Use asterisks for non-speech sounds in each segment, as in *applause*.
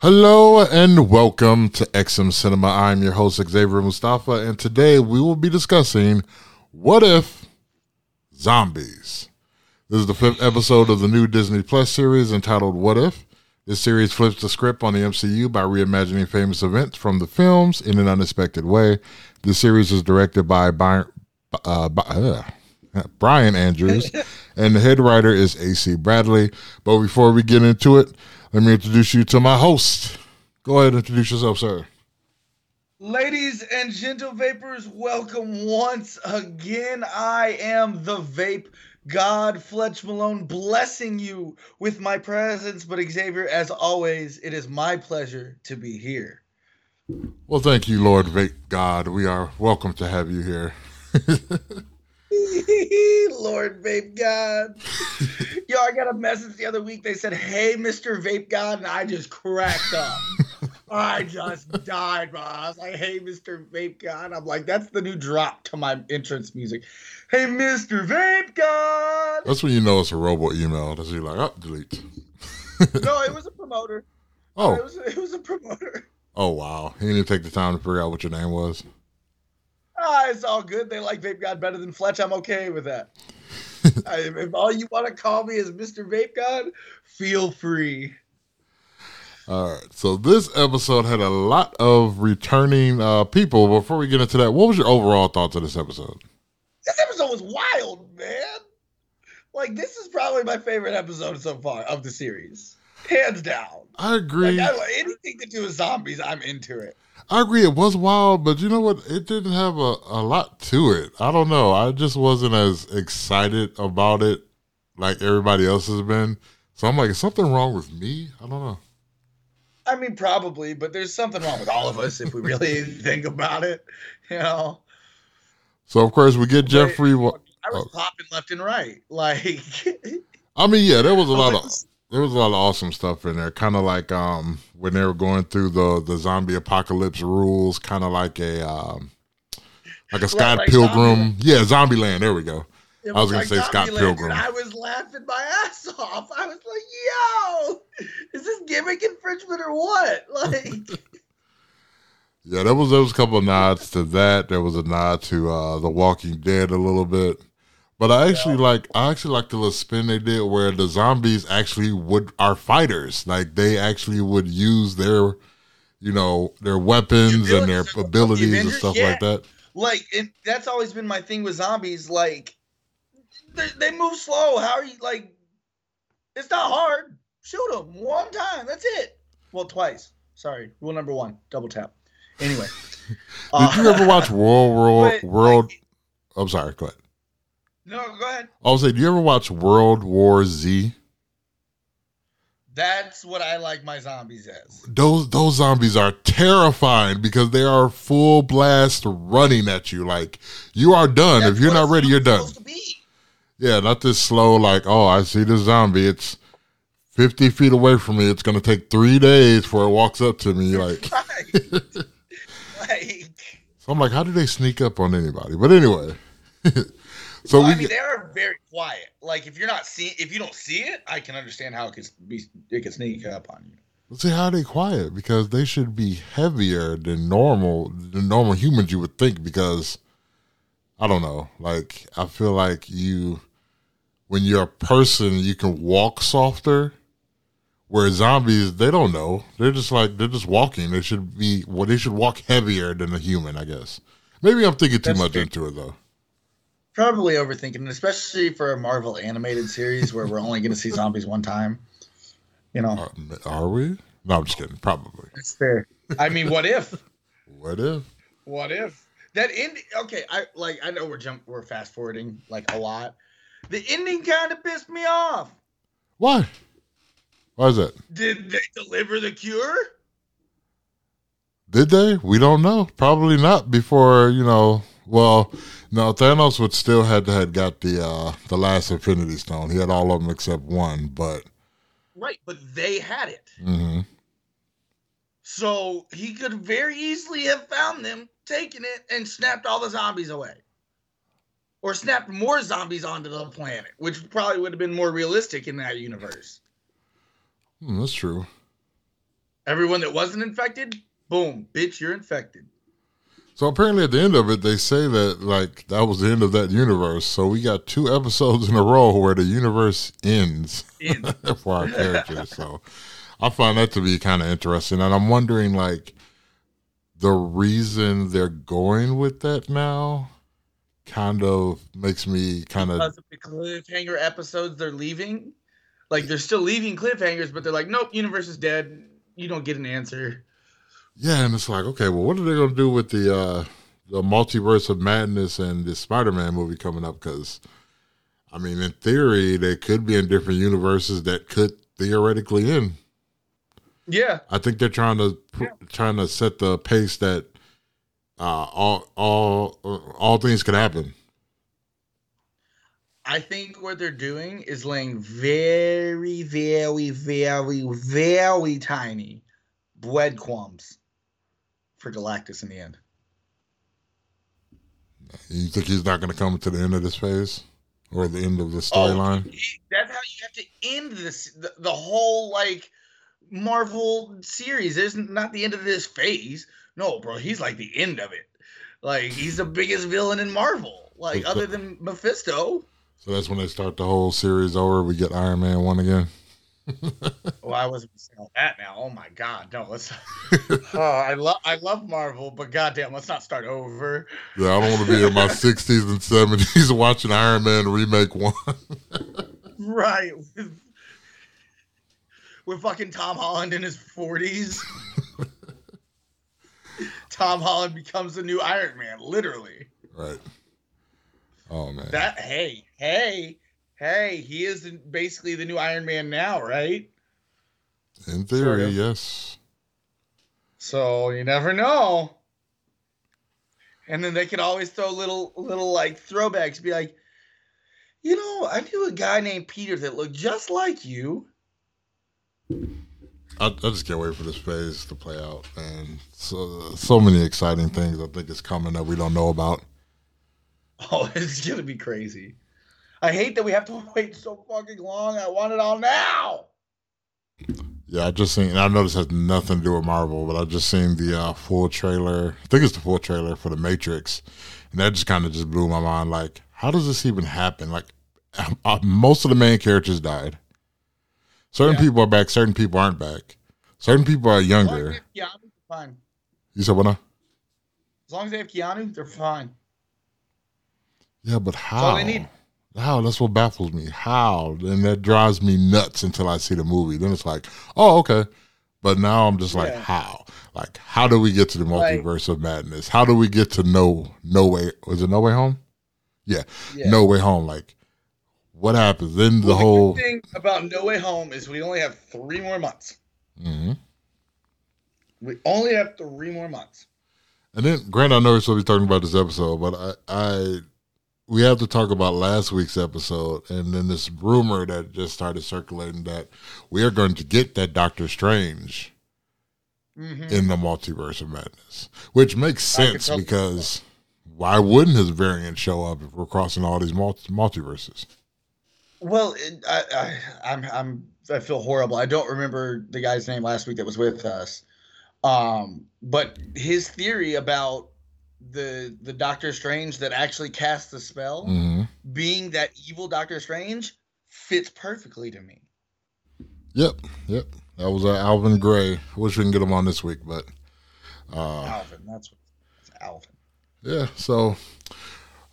Hello and welcome to XM Cinema. I'm your host Xavier Mustafa, and today we will be discussing what if zombies. This is the fifth episode of the new Disney Plus series entitled What If. This series flips the script on the MCU by reimagining famous events from the films in an unexpected way. This series is directed by By- uh, by, uh, Bryan Andrews, *laughs* and the head writer is AC Bradley. But before we get into it, let me introduce you to my host. Go ahead and introduce yourself, sir. Ladies and gentle vapors, welcome once again. I am the vape god, Fletch Malone, blessing you with my presence. But Xavier, as always, it is my pleasure to be here. Well, thank you, Lord Vape God. We are welcome to have you here. *laughs* *laughs* Lord Vape God. *laughs* Yo, I got a message the other week. They said, Hey, Mr. Vape God. And I just cracked up. *laughs* I just died, bro. I was like, Hey, Mr. Vape God. I'm like, That's the new drop to my entrance music. Hey, Mr. Vape God. That's when you know it's a robo email. That's when you're like, oh, delete. no, it was a promoter. Oh. It was, it was a promoter. Oh, wow. He didn't take the time to figure out what your name was. Ah, it's all good. They like Vape God better than Fletch. I'm okay with that. *laughs* I, if all you want to call me is Mr. Vape God, feel free. All right. So this episode had a lot of returning uh, people. Before we get into that, what was your overall thoughts of this episode? This episode was wild, man. Like this is probably my favorite episode so far of the series, hands down. I agree. Like, I, anything to do with zombies, I'm into it. I agree. It was wild, but you know what? It didn't have a, a lot to it. I don't know. I just wasn't as excited about it like everybody else has been. So I'm like, is something wrong with me? I don't know. I mean, probably, but there's something wrong with all of us if we really *laughs* think about it. You know. So of course we get Jeffrey. I was oh. popping left and right. *laughs* Like. I mean, yeah, there was a lot of there was a lot of awesome stuff in there. Kind of like um when they were going through the the zombie apocalypse rules, kind of like a um like a Scott like Pilgrim. Zombie. Yeah, Zombieland. There we go. I was gonna say Scott Pilgrim. I was laughing my *laughs* ass off. I was like, "Yo, is this gimmick infringement or what?" *laughs* Like. yeah, there was there was a couple of nods to that. There was a nod to uh The Walking Dead a little bit. But I actually yeah. like I actually like the little spin they did where the zombies actually would are fighters. Like they actually would use their you know, their weapons and their abilities the and stuff yeah. like that. Like it, that's always been my thing with zombies. Like they, they move slow. How are you like? It's not hard. Shoot them one time. That's it. Well, twice. Sorry. Rule number one: double tap. Anyway. *laughs* Did uh, you ever watch *laughs* World World World? Like, I'm sorry. Go ahead. No, go ahead. I was say, do you ever watch World War Z? That's what I like my zombies as. Those those zombies are terrifying because they are full blast running at you. Like you are done. That's if you're not ready, you're done. Yeah, not this slow. Like oh, I see the zombie. It's fifty feet away from me. It's gonna take three days before it walks up to me. *laughs* Like, *laughs* like. so I'm like, how do they sneak up on anybody? But anyway. *laughs* So well, we, I mean, they are very quiet. Like if you're not seeing, if you don't see it, I can understand how it could be, it could sneak up on you. Let's see how they quiet because they should be heavier than normal, than normal humans. You would think because I don't know. Like I feel like you, when you're a person, you can walk softer. Where zombies, they don't know. They're just like they're just walking. They should be well. They should walk heavier than a human, I guess. Maybe I'm thinking too That's much true. into it though probably overthinking, especially for a Marvel animated series where we're only going to see zombies one time. You know, are, are, we? No, I'm just kidding. Probably. That's fair. I mean, what if? what if? What if that end? Okay, I like. I know we're jump. We're fast forwarding like a lot. The ending kind of pissed me off. Why? Why is that? Did they deliver the cure? Did they? We don't know. Probably not. Before you know. Well, no, Thanos would still had to had got the uh the last Infinity Stone. He had all of them except one, but right, but they had it. Mm-hmm. So he could very easily have found them, taken it, and snapped all the zombies away, or snapped more zombies onto the planet, which probably would have been more realistic in that universe. Hmm, that's true. Everyone that wasn't infected, boom, bitch, you're infected. So apparently, at the end of it, they say that like that was the end of that universe. So we got two episodes in a row where the universe ends *laughs* for our characters. so I find that to be kind of interesting, and I'm wondering like the reason they're going with that now kind of makes me kind of because of the cliffhanger episodes they're leaving. Like they're still leaving cliffhangers, but they're like, nope, universe is dead. You don't get an answer. Yeah, and it's like, okay, well, what are they gonna do with the uh the multiverse of madness and the Spider-Man movie coming up? Because, I mean, in theory, they could be in different universes that could theoretically end. Yeah, I think they're trying to yeah. trying to set the pace that uh, all all all things could happen. I think what they're doing is laying very, very, very, very tiny breadcrumbs for Galactus in the end. You think he's not going to come to the end of this phase or the end of the oh, storyline? Oh, that's how you have to end this the, the whole like Marvel series. is not the end of this phase. No, bro, he's like the end of it. Like he's the biggest villain in Marvel. Like other than Mephisto. So that's when they start the whole series over. We get Iron Man one again. Well, I wasn't saying that now. Oh my god, no, let's. *laughs* oh, I love I love Marvel, but goddamn, let's not start over. Yeah, I don't want to be in my sixties and seventies *laughs* watching Iron Man remake one. right, with, with fucking Tom Holland in his forties. Tom Holland becomes the new Iron Man, literally. Right. Oh man. That hey hey hey he is basically the new Iron Man now, right? In theory, sort of. yes. So you never know. And then they could always throw little little like throwbacks, be like, you know, I knew a guy named Peter that looked just like you. I, I, just can't wait for this phase to play out, and so so many exciting things I think is coming that we don't know about. *laughs* Oh, it's gonna be crazy. I hate that we have to *laughs* wait so fucking long. I want it all now. Yeah, I just seen. I know this has nothing to do with Marvel, but I just seen the uh, full trailer. I think it's the full trailer for the Matrix, and that just kind of just blew my mind. Like, how does this even happen? Like, *laughs* uh, most of the main characters died. Certain yeah. people are back. Certain people aren't back. Certain people are younger. Yeah, I'm fine. You said what now? As long as they have Keanu, they're fine. Yeah, but how? That's all they need. How? That's what baffles me. How? And that drives me nuts until I see the movie. Then it's like, oh, okay. But now I'm just like, yeah. how? Like, how do we get to the multiverse like, of madness? How do we get to no no way? Was it No Way Home? Yeah, yeah. No Way Home. Like, what happens? Then the well, whole the thing about No Way Home is we only have three more months. Mm-hmm. We only have three more months. And then, Grant, I know we're supposed to be talking about this episode, but I, I, we have to talk about last week's episode, and then this rumor that just started circulating that we are going to get that Doctor Strange mm-hmm. in the multiverse of madness, which makes sense because why wouldn't his variant show up if we're crossing all these multi- multiverses? Well, I, I, I'm, I'm, I feel horrible. I don't remember the guy's name last week that was with us, um, but his theory about the the Doctor Strange that actually casts the spell, mm-hmm. being that evil Doctor Strange, fits perfectly to me. Yep, yep. That was uh, Alvin Gray. I wish we can get him on this week, but uh, Alvin. That's what, that's Alvin. Yeah. So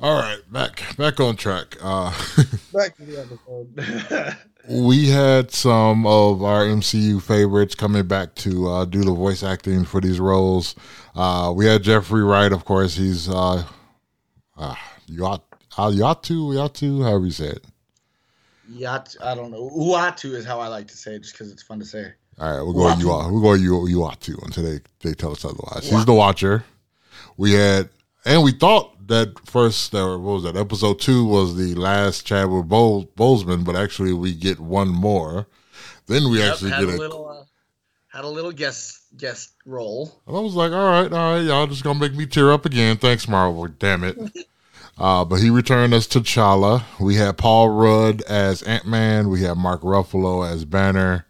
all right, back back on track. Uh, *laughs* back to the episode. *laughs* we had some of our MCU favorites coming back to uh, do the voice acting for these roles. Uh, we had Jeffrey Wright, of course. He's uh, uh, uh, Yatu, Yatu, however you say it. Yat, I don't know. Uatu is how I like to say it, just because it's fun to say. All right, we'll go Uatu. We'll go Uatu until they they tell us otherwise. He's the Watcher. We had and we thought that first, uh, what was that? Episode two was the last Chadwick Bol- Boseman, but actually we get one more. Then we yep, actually get a, a little, uh, had a little guest guest role. And I was like, all right, all right, y'all just gonna make me tear up again. Thanks, Marvel. Damn it. *laughs* uh, but he returned as T'Challa. We had Paul Rudd as Ant Man. We had Mark Ruffalo as Banner.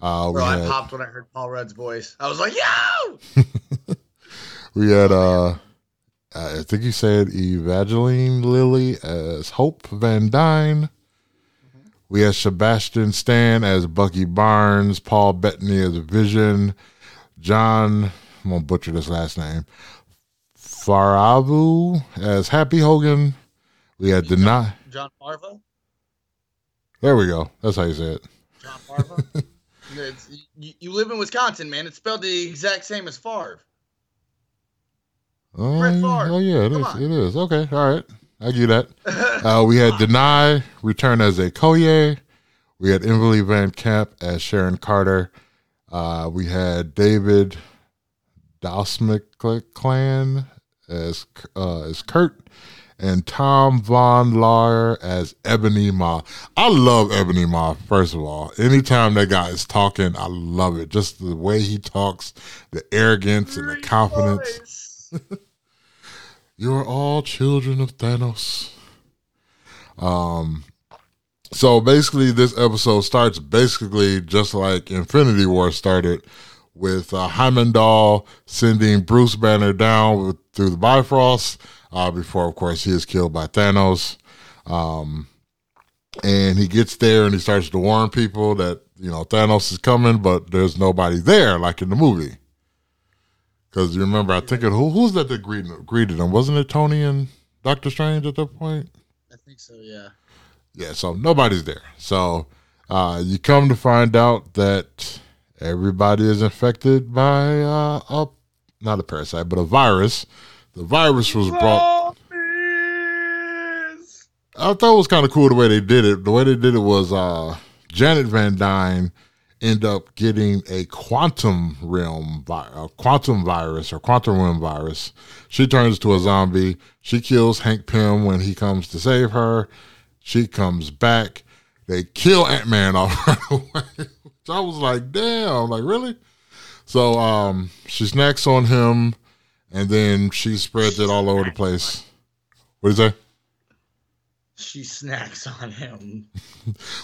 Uh, Bro, we I had popped when I heard Paul Rudd's voice. I was like, yo! *laughs* we had uh, Uh, I think you said Evangeline Lilly as Hope Van Dyne. We had Sebastian Stan as Bucky Barnes, Paul Bettany as Vision, John, I'm gonna butcher this last name, Faravu as Happy Hogan. We had Danai. John Farva? There we go. That's how you say it. John Farva? *laughs* you, you live in Wisconsin, man. It's spelled the exact same as Favre. Oh, Brett yeah. Favre. oh yeah, it Come is. on. It is. Okay, all right. I get that. *laughs* Uh, we had Danai return as Okoye. We had Emily VanCamp as Sharon Carter. Uh, we had David Dastmalchian as uh, as Kurt, and Tom Vaughan-Lawlor as Ebony Maw. I love Ebony Maw. First of all, anytime that guy is talking, I love it. Just the way he talks, the arrogance and the confidence. *laughs* You are all children of Thanos. Um, so basically, this episode starts basically just like Infinity War started, with uh, Heimdall sending Bruce Banner down with, through the Bifrost uh, before, of course, he is killed by Thanos. Um, and he gets there and he starts to warn people that you know Thanos is coming, but there's nobody there, like in the movie. Because you remember, I think it who who's that that greeted greeted him? Wasn't it Tony and Doctor Strange at that point? I think so, yeah. Yeah, so nobody's there. So uh, you come to find out that everybody is infected by uh, a not a parasite, but a virus. The virus was brought. Zombies! I thought it was kind of cool the way they did it. The way they did it was uh, Janet Van Dyne end up getting a quantum realm, vi- a quantum virus or quantum realm virus. She turns to a zombie. She kills Hank Pym when he comes to save her. She comes back. They kill Ant Man off right *laughs* away. So I was like, damn, like really? So um, she snacks on him, and then she spreads it all over the place. What is that? She snacks on him. *laughs*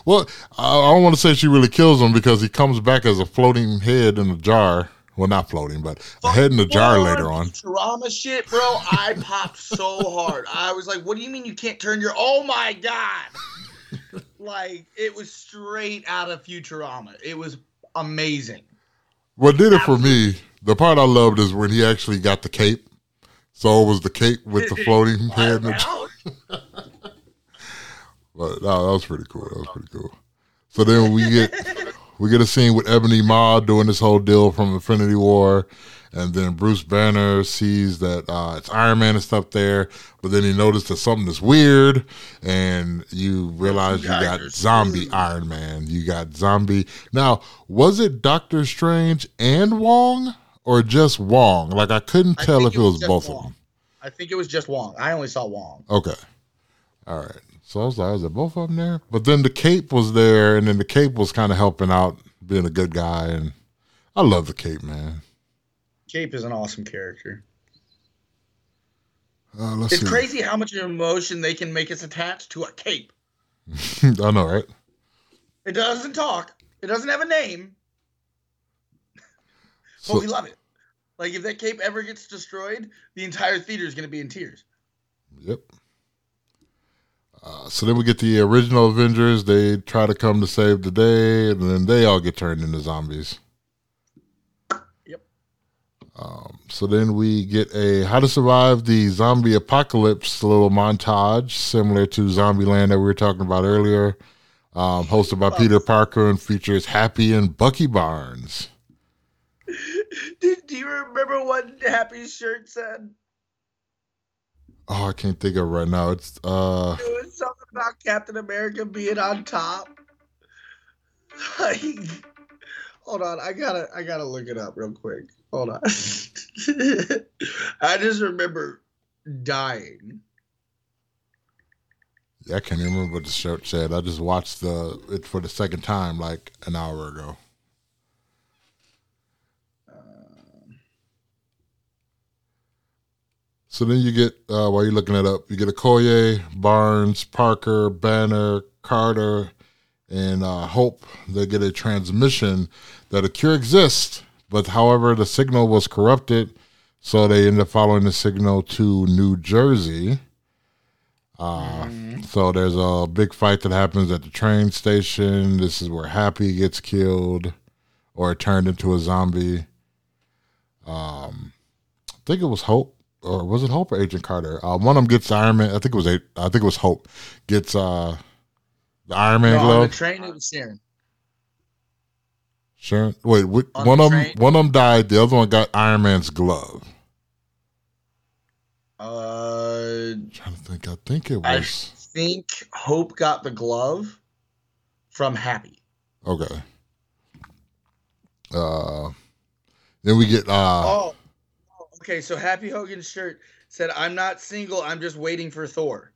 Well, I, I don't want to say she really kills him because he comes back as a floating head in a jar. Well, not floating, but a head in a jar later on. Futurama shit, bro. I popped so hard. I was like, "What do you mean you can't turn your?" Oh my god! like it was straight out of Futurama. It was amazing. What did it for me, the part I loved is when he actually got the cape. So it was the cape with the *laughs* floating head in the jar. Out. *laughs* But no, that was pretty cool. That was pretty cool. So then we get we get a scene with Ebony Maw doing this whole deal from Infinity War, and then Bruce Banner sees that uh, it's Iron Man and stuff there, but then he noticed that something is weird, and you realize you got zombie Iron Man. You got zombie. Now, was it Doctor Strange and Wong, or just Wong? Like I couldn't tell think if it was just both Wong. of them. I think it was just Wong. I only saw Wong. Okay. All right. So I was like, is it both of them there? But then the cape was there, and then the cape was kind of helping out, being a good guy. And I love the cape, man. Cape is an awesome character. Uh, let's It's see. crazy how much emotion they can make us attached to a cape. *laughs* I know, right? It doesn't talk. It doesn't have a name, but So, we love it. Like if that cape ever gets destroyed, the entire theater is going to be in tears. yep. Uh, so then we get the original Avengers. They try to come to save the day, and then they all get turned into zombies. Yep. Um, so then we get a how to survive the zombie apocalypse little montage, similar to Zombieland that we were talking about earlier, um, hosted by Peter Parker and features Happy and Bucky Barnes. *laughs* Do, do you remember what Happy's shirt said? Oh, I can't think of it right now. It's uh, It was something about Captain America being on top. *laughs* Like, hold on, I gotta, I gotta look it up real quick. Hold on. *laughs* I just remember dying. yeah, I can't remember what the shirt said. I just watched the it for the second time like an hour ago. So then you get uh, while you're looking it up, you get Okoye, Barnes, Parker, Banner, Carter, and uh, Hope they get a transmission that a cure exists, but however the signal was corrupted, so they end up following the signal to New Jersey. Uh, So there's a big fight that happens at the train station. This is where Happy gets killed or turned into a zombie. Um, I think it was Hope, or was it Hope or Agent Carter? Uh, one of them gets the Iron Man. I think it was. A- I think it was Hope gets uh the Iron Man No, on glove. the train, it was Sharon. Sharon, wait, wait On one the of them, one of them died. The other one got Iron Man's glove. Uh, I'm trying to think. I think it was. I think Hope got the glove from Happy. okay. Uh, then we get uh, Oh, okay. So Happy Hogan's shirt said, "I'm not single. I'm just waiting for Thor."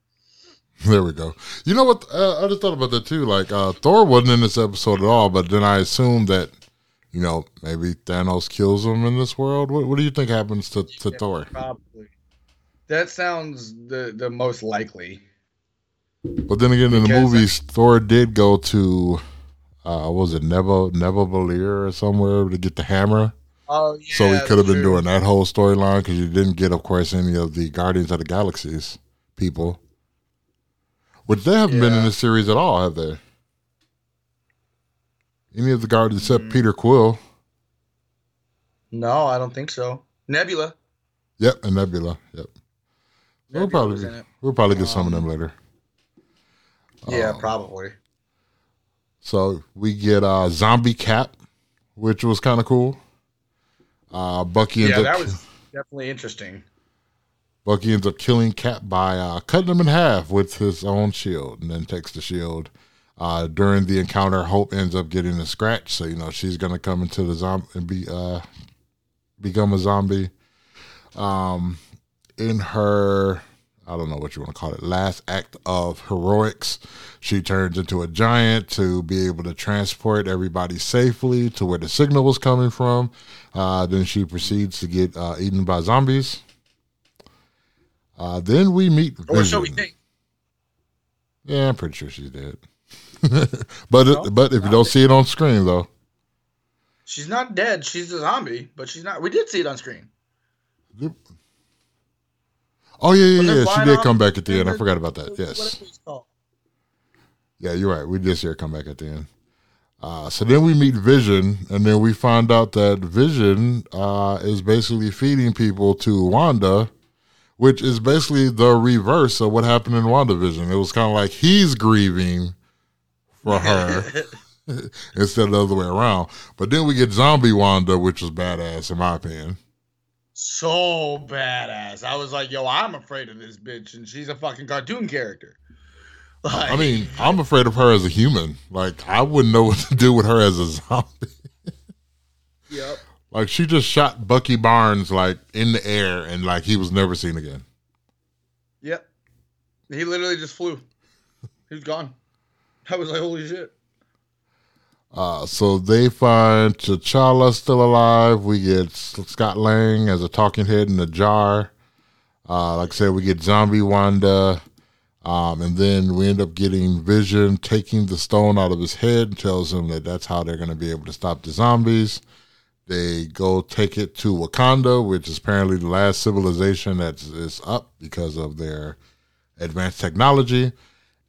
There we go. You know what? Uh, I just thought about that too. Like uh, Thor wasn't in this episode at all, but then I assumed that, you know, maybe Thanos kills him in this world. What, what do you think happens to, to Thor? Probably. That sounds the the most likely. But then again, in the Because- movies, Thor did go to, uh, what was it Nebo Nebuvalir or somewhere to get the hammer. Oh yeah. so he could have been true. doing that whole storyline because you didn't get, of course, any of the Guardians of the Galaxies people, which they haven't been in the series at all, have they? Any of the Guardians except Mm. Peter Quill. No, I don't think so. Nebula. Yep, and Nebula. Yep. We'll Nebula was probably we'll probably get some of them Um, later. Yeah, Um, probably. So we get uh Zombie Cap, which was kind of cool. Uh Bucky ends Yeah, up that was definitely interesting. Bucky ends up killing Cap by uh, cutting him in half with his own shield, and then takes the shield. Uh, during the encounter, Hope ends up getting a scratch, so you know she's gonna come into the zombie and be uh, become a zombie. Um, in her, I don't know what you want to call it, last act of heroics, she turns into a giant to be able to transport everybody safely to where the signal was coming from. Uh, then she proceeds to get uh, eaten by zombies. Uh, then we meet Or so we Vision. think. Yeah, I'm pretty sure she's dead. *laughs* but No, it, but if you don't see it on screen though, She's not dead. She's a zombie, but she's not. We did see it on screen. Oh yeah, yeah, yeah, she did come back at the end. I forgot about that. Yes, it was called. yeah, you're right. We did see her come back at the end. Uh, so then we meet Vision, and then we find out that Vision uh, is basically feeding people to Wanda, which is basically the reverse of what happened in WandaVision. It was kind of like he's grieving for her. *laughs* *laughs* instead of the other way around. But then we get Zombie Wanda, which is badass in my opinion. So badass. I was like, yo, I'm afraid of this bitch, and she's a fucking cartoon character. *laughs* Like, I mean, I'm afraid of her as a human. Like, I wouldn't know *laughs* what to do with her as a zombie. *laughs* yep. Like, she just shot Bucky Barnes like in the air, and like he was never seen again. Yep. He literally just flew. He was gone. I was like, holy shit. Uh, so they find T'Challa still alive. We get Scott Lang as a talking head in a jar. Uh, like I said, we get Zombie Wanda. Um, and then we end up getting Vision taking the stone out of his head and tells him that that's how they're going to be able to stop the zombies. They go take it to Wakanda, which is apparently the last civilization that is up because of their advanced technology.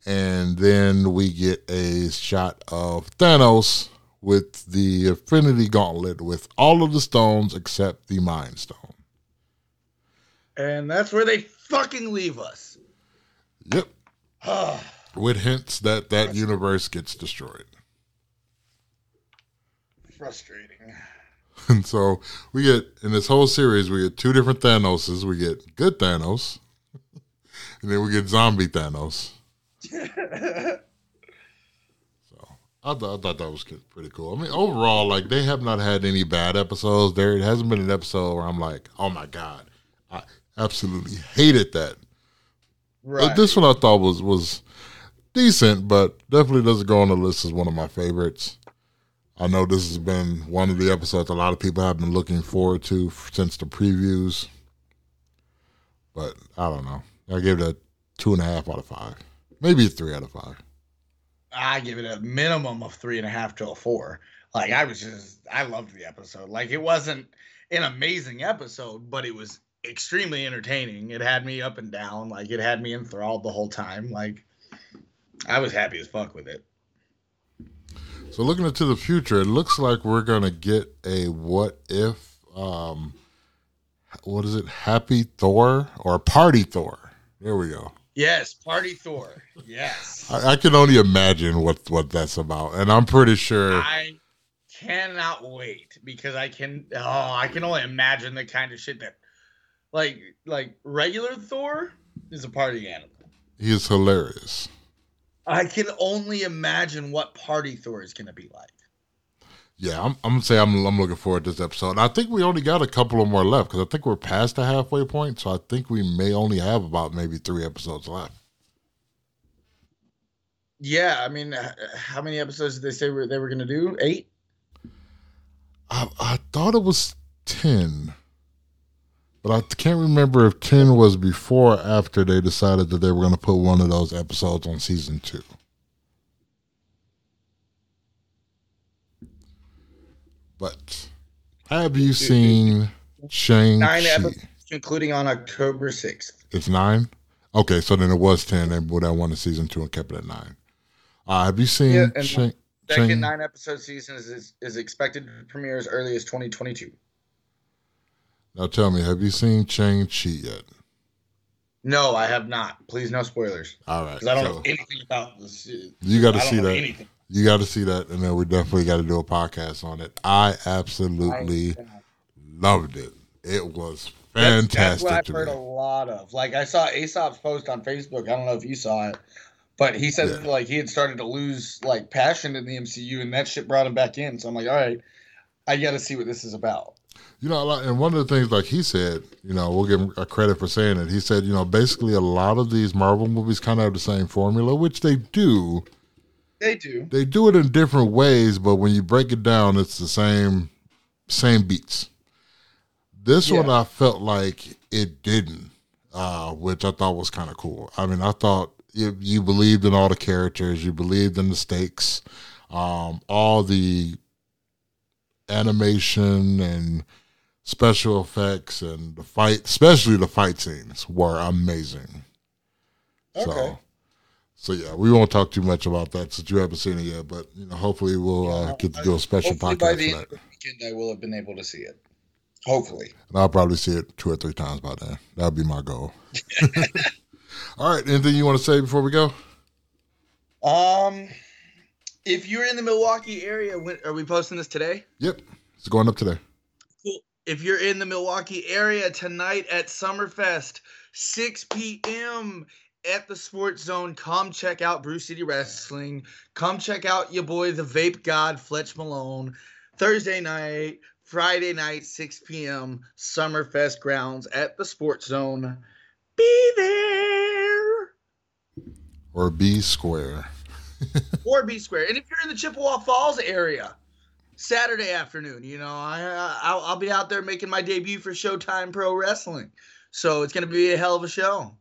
And then we get a shot of Thanos with the Infinity Gauntlet with all of the stones except the Mind Stone. And that's where they fucking leave us. Yep. *sighs* With hints that that universe gets destroyed. Frustrating. *laughs* And so we get in this whole series, we get two different Thanoses. We get good Thanos, *laughs* and then we get zombie Thanos. So I thought, I thought that was pretty cool. I mean, overall, like they have not had any bad episodes. There it hasn't been an episode where I'm like, oh my god, I absolutely hated that. right. But this one I thought was was decent, but definitely doesn't go on the list as one of my favorites. I know this has been one of the episodes a lot of people have been looking forward to since the previews. But I don't know. I gave it a two and a half out of five, maybe a three out of five. I give it a minimum of three and a half to a four. Like I was just, I loved the episode. Like it wasn't an amazing episode, but it was extremely entertaining. It had me up and down. Like it had me enthralled the whole time. Like I was happy as fuck with it. So looking into the future, it looks like we're gonna get a what if um what is it, Happy Thor or Party Thor? There we go. Yes, Party Thor. Yes. I, I can only imagine what what that's about, and I'm pretty sure. I cannot wait because I can. Oh, I can only imagine the kind of shit that, like, like regular Thor is a party animal. He is hilarious. I can only imagine what Party Thor is going to be like. Yeah, I'm, I'm gonna say I'm I'm looking forward to this episode. I think we only got a couple of more left because I think we're past the halfway point. So I think we may only have about maybe three episodes left. Yeah, I mean, how many episodes did they say they were going to do? Eight. I I thought it was ten, but I can't remember if ten was before or after they decided that they were going to put one of those episodes on season two. But have you seen Shang Nine episodes, including on October 6th. It's nine? Okay, so then it was 10. They would have won the season two and kept it at nine. Uh, have you seen Yeah, and Shang? Second Shang- nine episode season is, is, is expected to premiere as early as 2022. Now tell me, have you seen Shang-Chi yet? No, I have not. Please, no spoilers. All right. Because I don't so know anything about this. you got to see that. anything. You got to see that, and then we definitely got to do a podcast on it. I absolutely loved it. It was fantastic That's, what I've to heard me. a lot of. Like I saw Aesop's post on Facebook. I don't know if you saw it, but he said Yeah. like he had started to lose like passion in the MCU, and that shit brought him back in. So I'm like, all right, I got to see what this is about. You know, like- and one of the things, like he said, you know, we'll give him a credit for saying it. He said, you know, basically a lot of these Marvel movies kind of have the same formula, which they do. They do. They do it in different ways, but when you break it down, it's the same, same beats. This one, I felt like it didn't, uh, which I thought was kind of cool. I mean, I thought you, you believed in all the characters, you believed in the stakes, um, all the animation and special effects and the fight, especially the fight scenes, were amazing. Okay. So, so yeah, we won't talk too much about that since you haven't seen it yet. But you know, hopefully we'll uh, get to do a special Hopefully by the end of the weekend, I will have been able to see it. Hopefully. And I'll probably see it two or three times by then. That'd be my goal. *laughs* All right. Anything you want to say before we go? Um, if you're in the Milwaukee area, when, are we posting this today? Yep, it's going up today. Cool. If you're in the Milwaukee area tonight at Summerfest, 6 p.m. at the Sports Zone, come check out Brew City Wrestling. Come check out your boy, the Vape God, Fletch Malone. Thursday night, Friday night, 6 p.m. Summerfest grounds at the Sports Zone. Be there Or B Square. *laughs* or B Square. And if you're in the Chippewa Falls area, Saturday afternoon, you know, I, I I'll, I'll be out there making my debut for Showtime Pro Wrestling. So it's gonna be a hell of a show.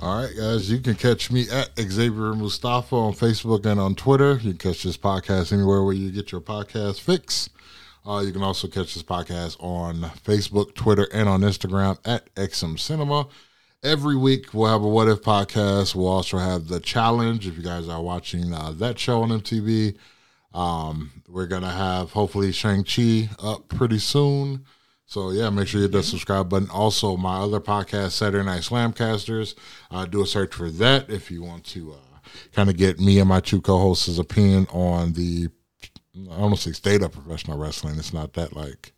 All right, guys, you can catch me at Xavier Mustafa on Facebook and on Twitter. You can catch this podcast anywhere where you get your podcast fix. Uh, you can also catch this podcast on Facebook, Twitter, and on Instagram at XM Cinema. Every week we'll have a What If podcast. We'll also have the challenge. If you guys are watching uh, that show on MTV, um, we're gonna have hopefully Shang Chi up pretty soon. So yeah, make sure you hit that subscribe button. Also, my other podcast, Saturday Night Slamcasters, uh, do a search for that if you want to uh, kind of get me and my two co-hosts' opinion on the I don't want to say state of professional wrestling. It's not that like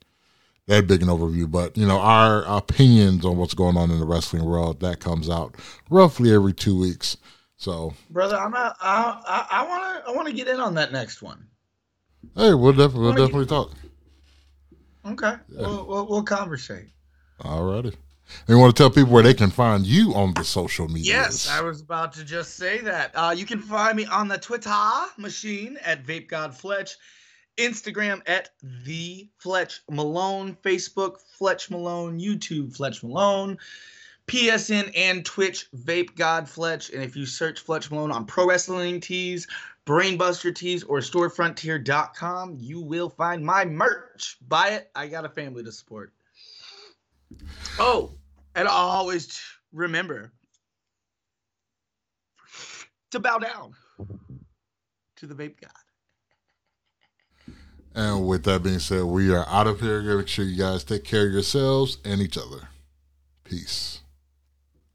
that big an overview, but you know our opinions on what's going on in the wrestling world that comes out roughly every two weeks. So Brother, I'm a, I, I, I wanna I wanna get in on that next one. hey, we'll definitely we'll Wanna get- definitely talk. Okay. We'll, we'll we'll conversate. Alrighty. And you want to tell people where they can find you on the social media? Yes, I was about to just say that. Uh, you can find me on the Twitter machine at Vape God Fletch, Instagram at the Fletch Malone, Facebook Fletch Malone, YouTube Fletch Malone. PSN and Twitch, Vape God Fletch. And if you search Fletch Malone on Pro Wrestling Tees, Brainbuster Tees, or StoreFrontier.com, you will find my merch. Buy it. I got a family to support. Oh, and I'll always remember to bow down to the vape god. And with that being said, we are out of here. Make sure you guys take care of yourselves and each other. Peace.